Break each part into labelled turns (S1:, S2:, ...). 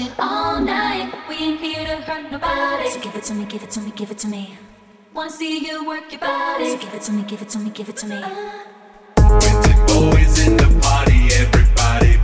S1: it all night. We ain't here to hurt nobody. So give it to me, give it to me, give it to me. Wanna see you work your body. So give it to me, give it to me, give it to me. Uh.
S2: the boys in the party, everybody.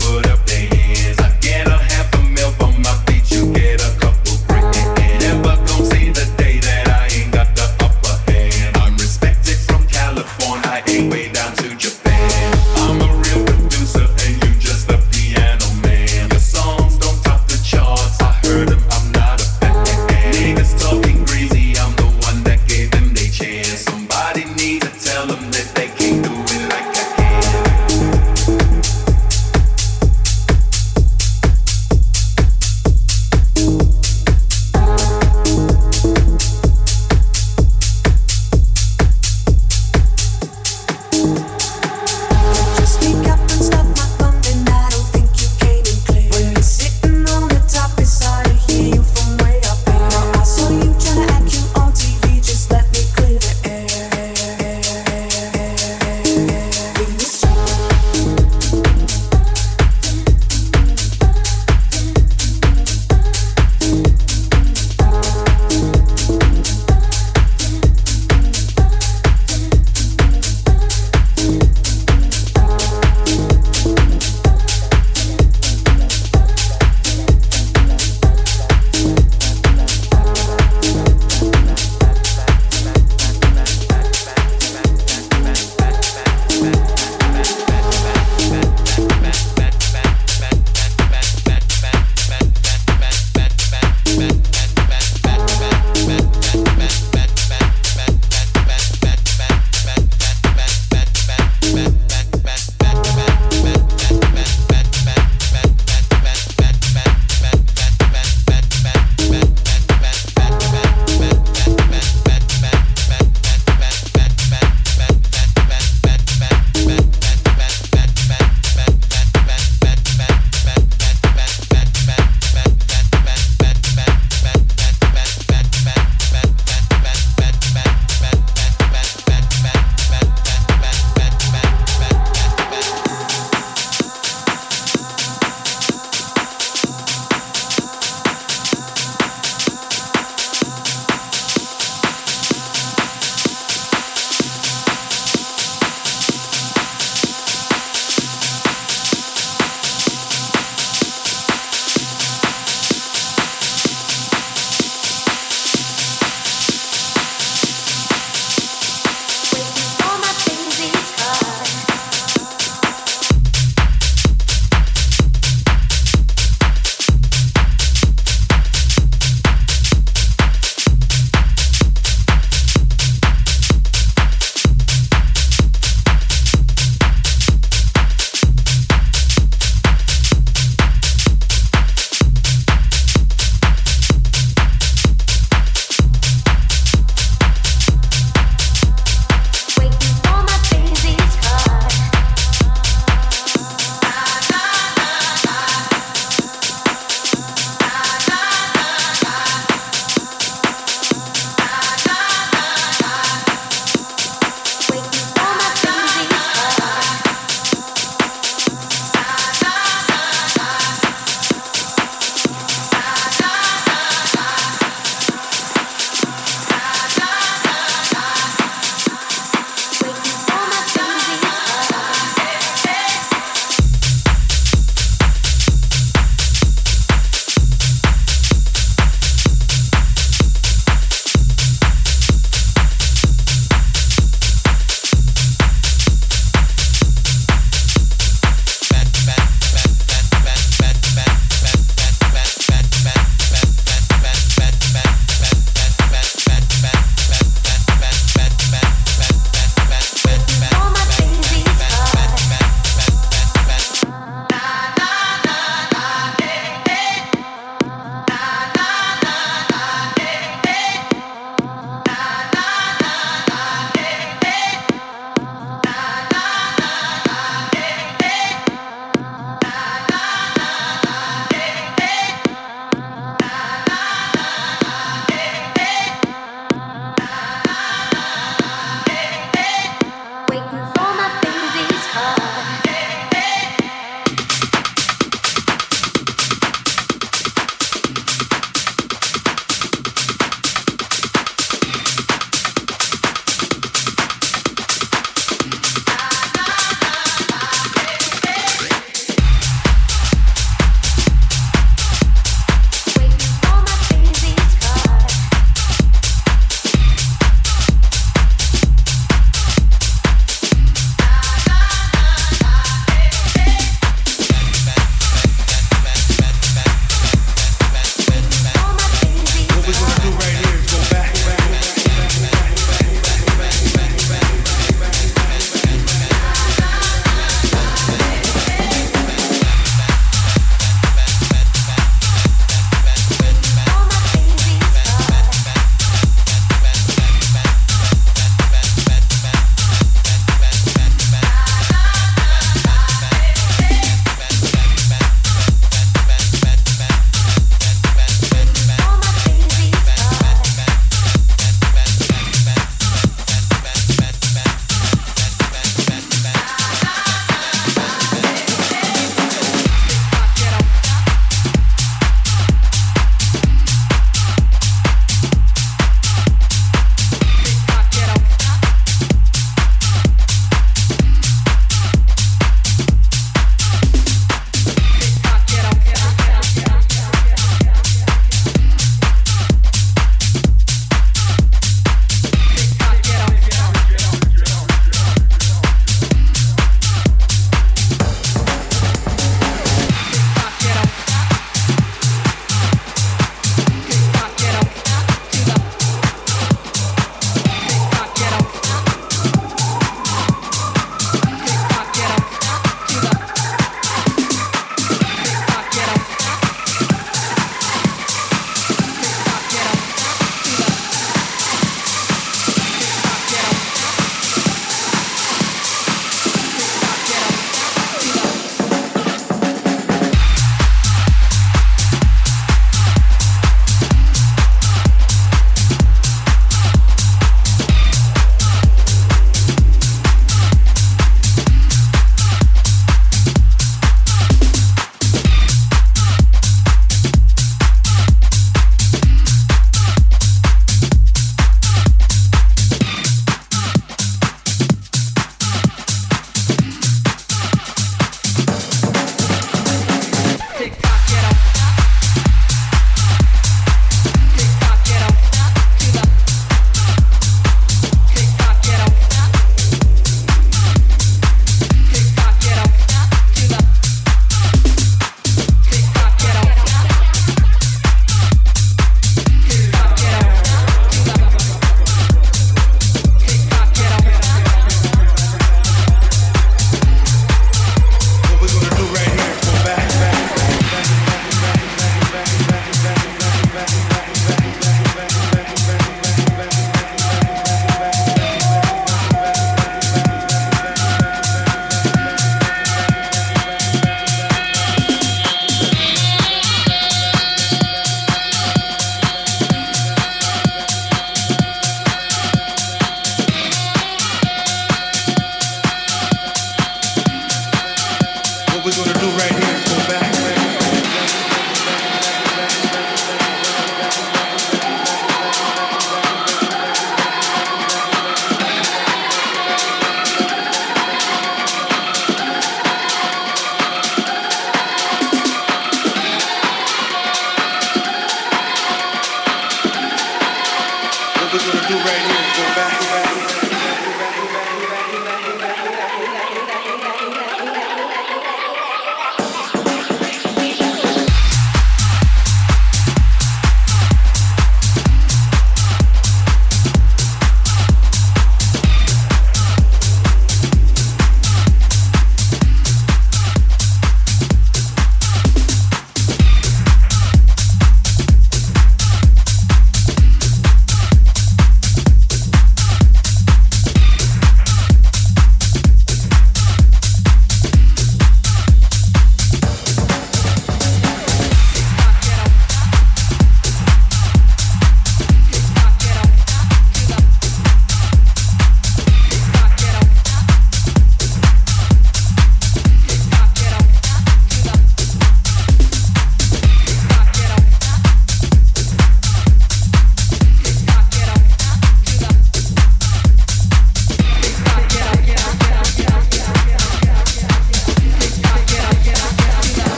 S3: back.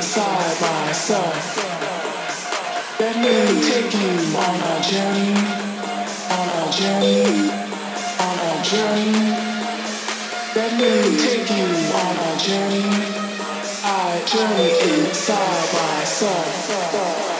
S4: side by side. Let me take you on a journey, on a journey, on a journey. Let me take you on a journey. I journey inside by side.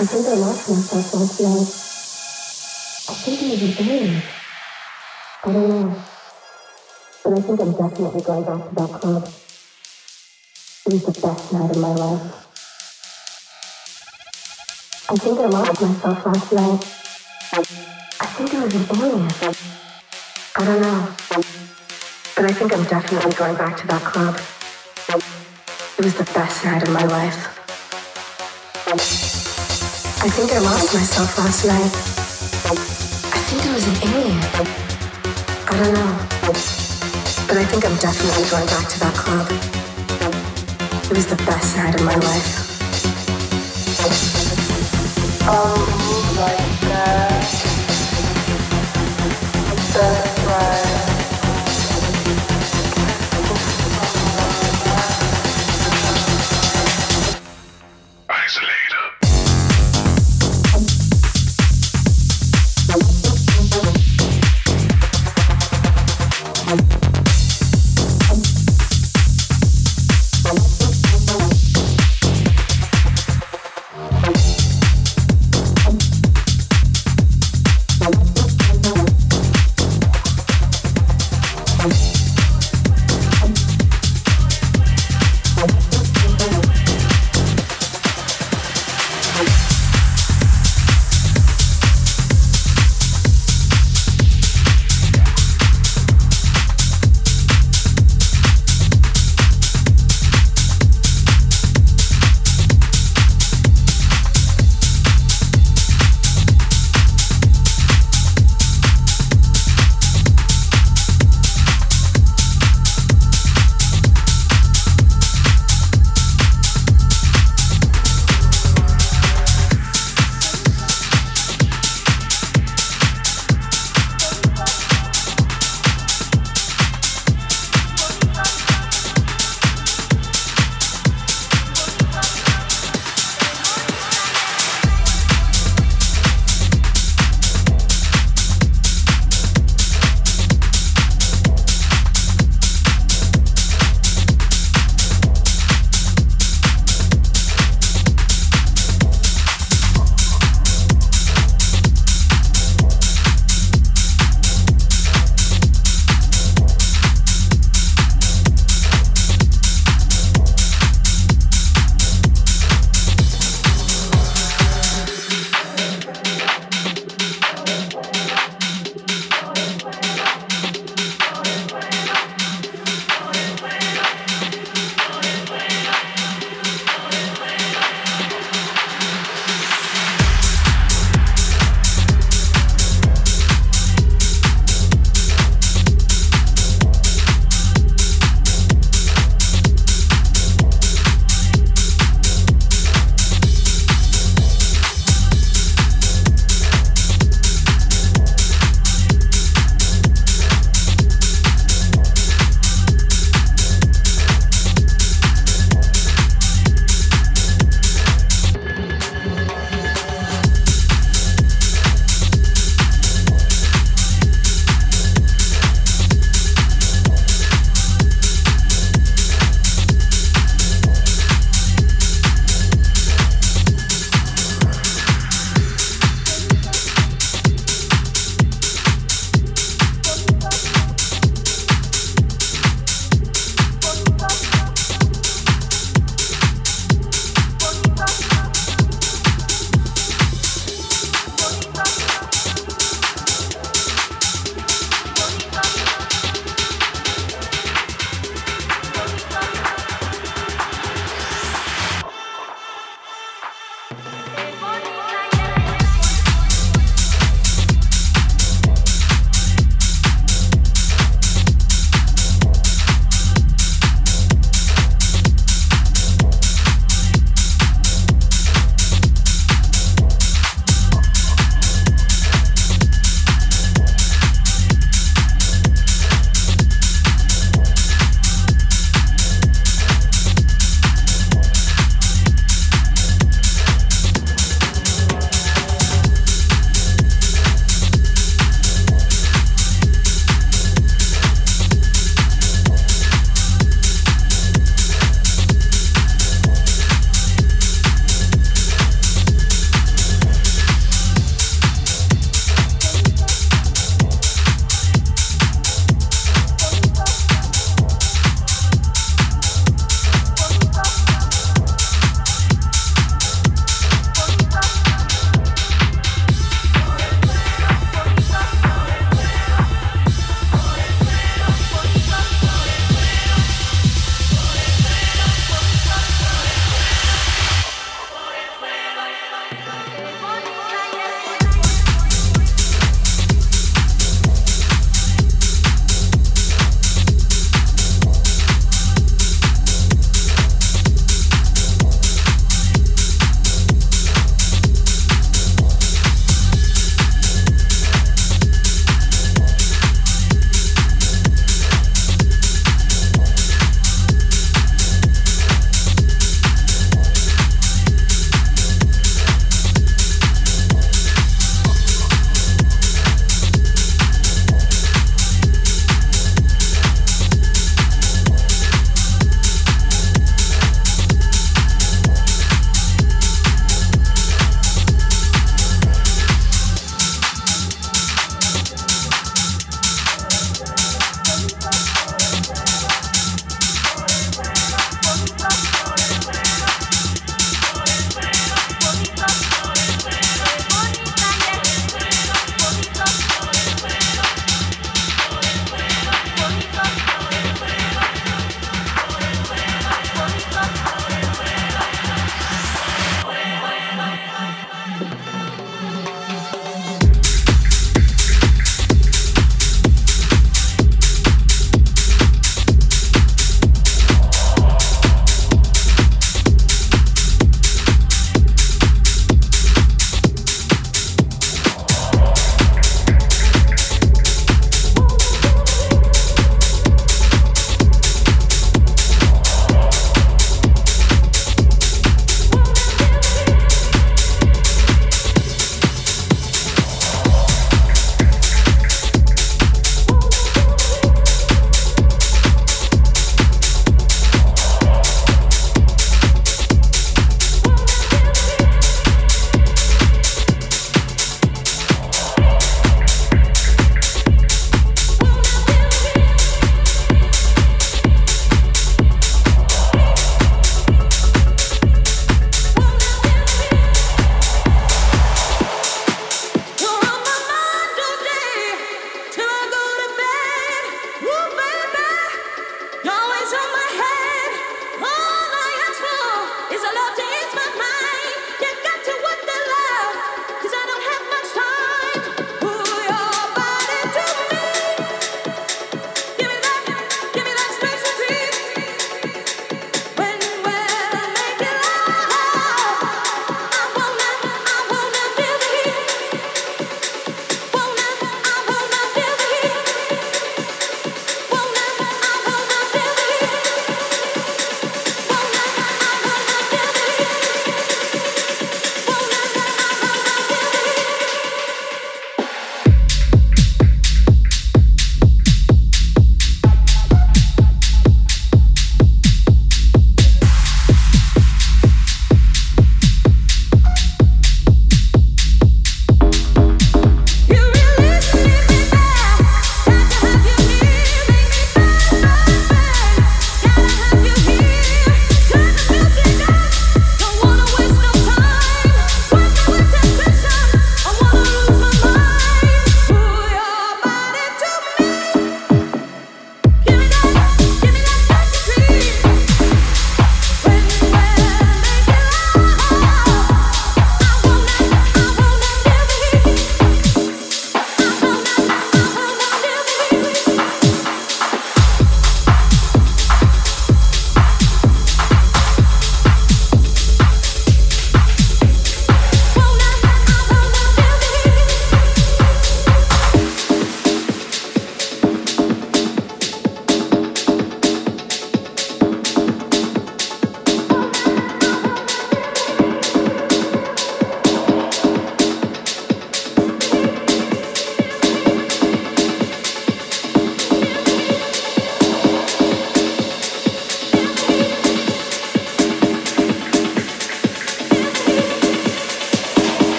S5: Myself last night. I think it was an alien. I don't know. But I think I'm definitely going back to that club. It was the best night of my life. I think I lost myself last night. I think it was an alien. I don't know. But I think I'm definitely going back to that club. It was the best night of my life. I think I lost myself last night. I think it was an alien. I don't know. But I think I'm definitely going back to that club. It was the best night of my life.
S6: I'll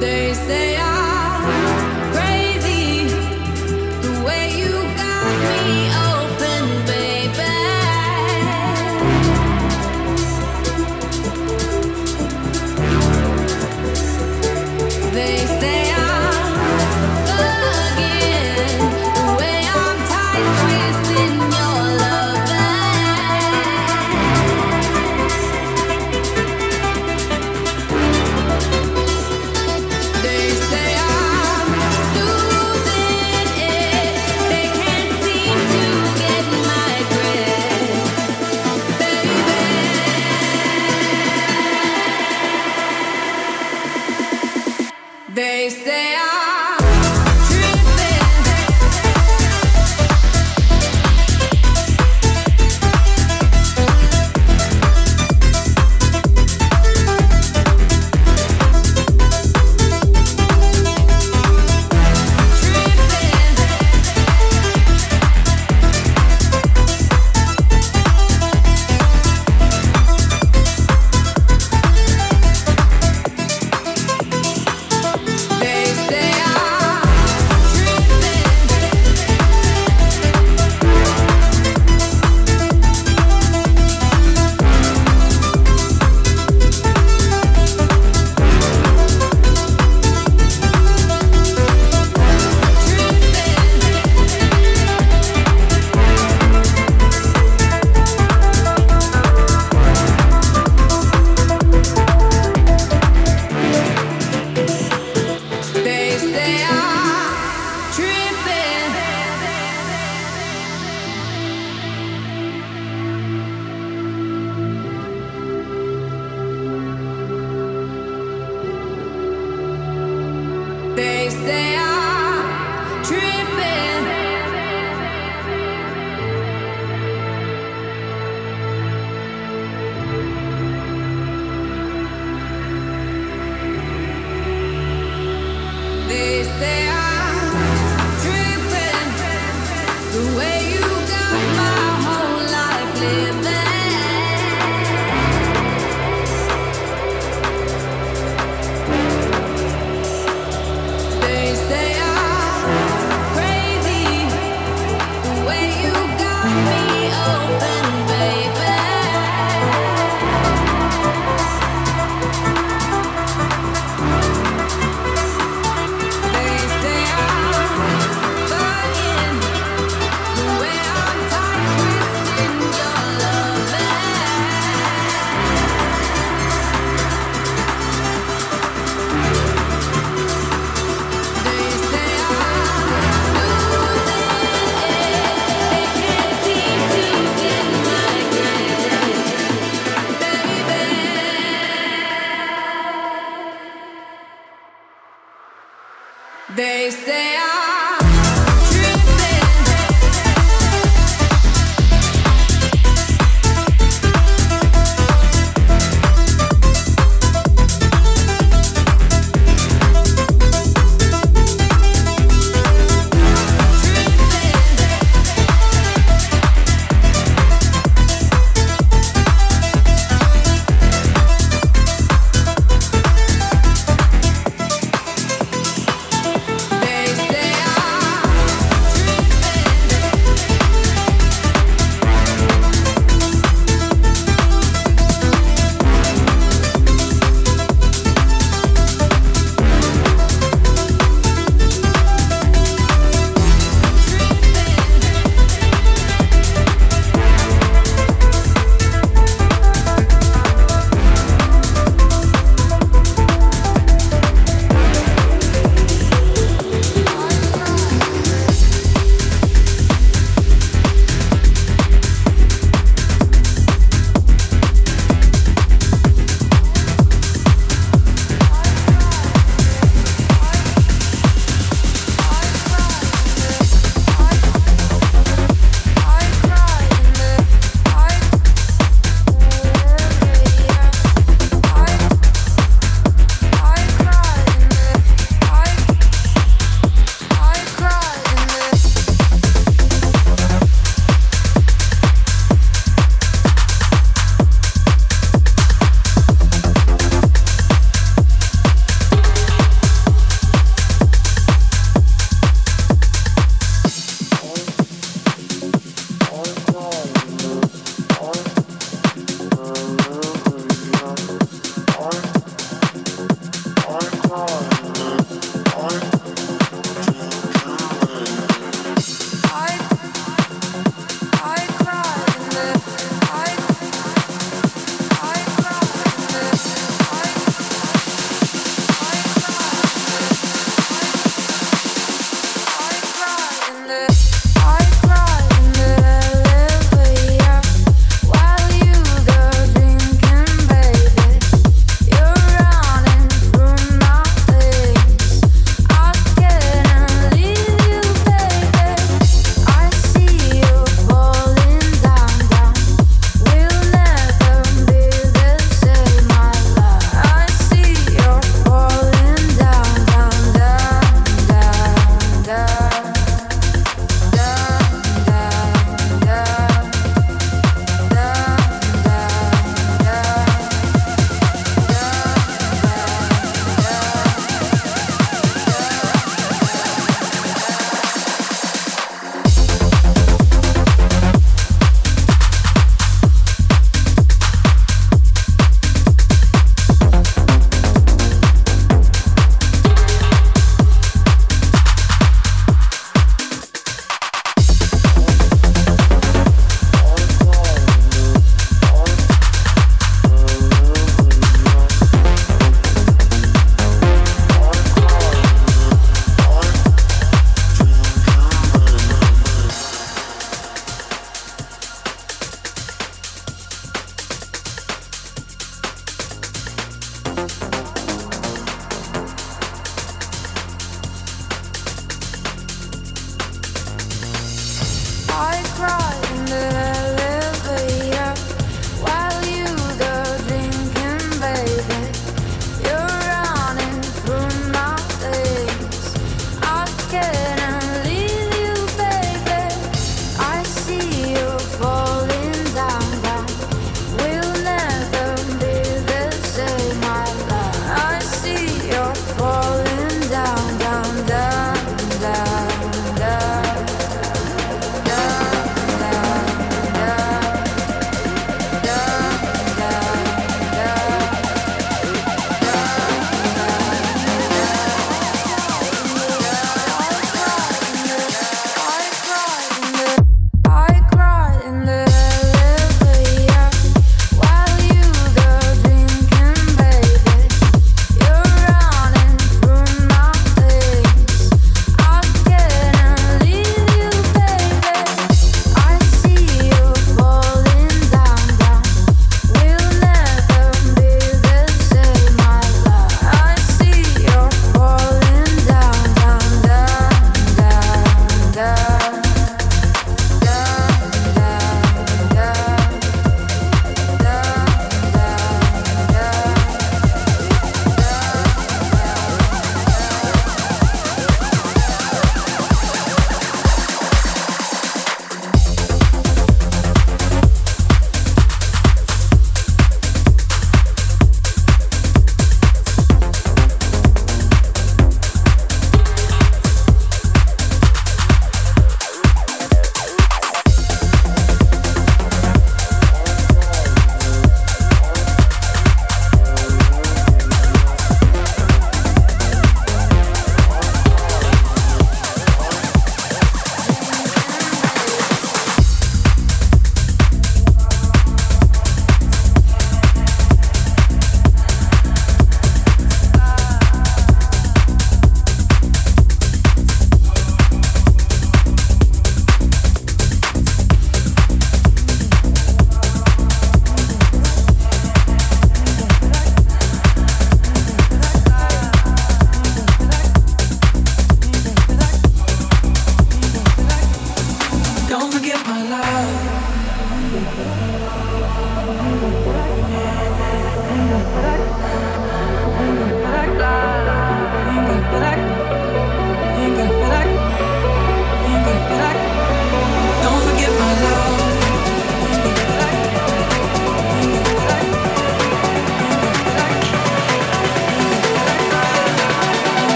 S3: They say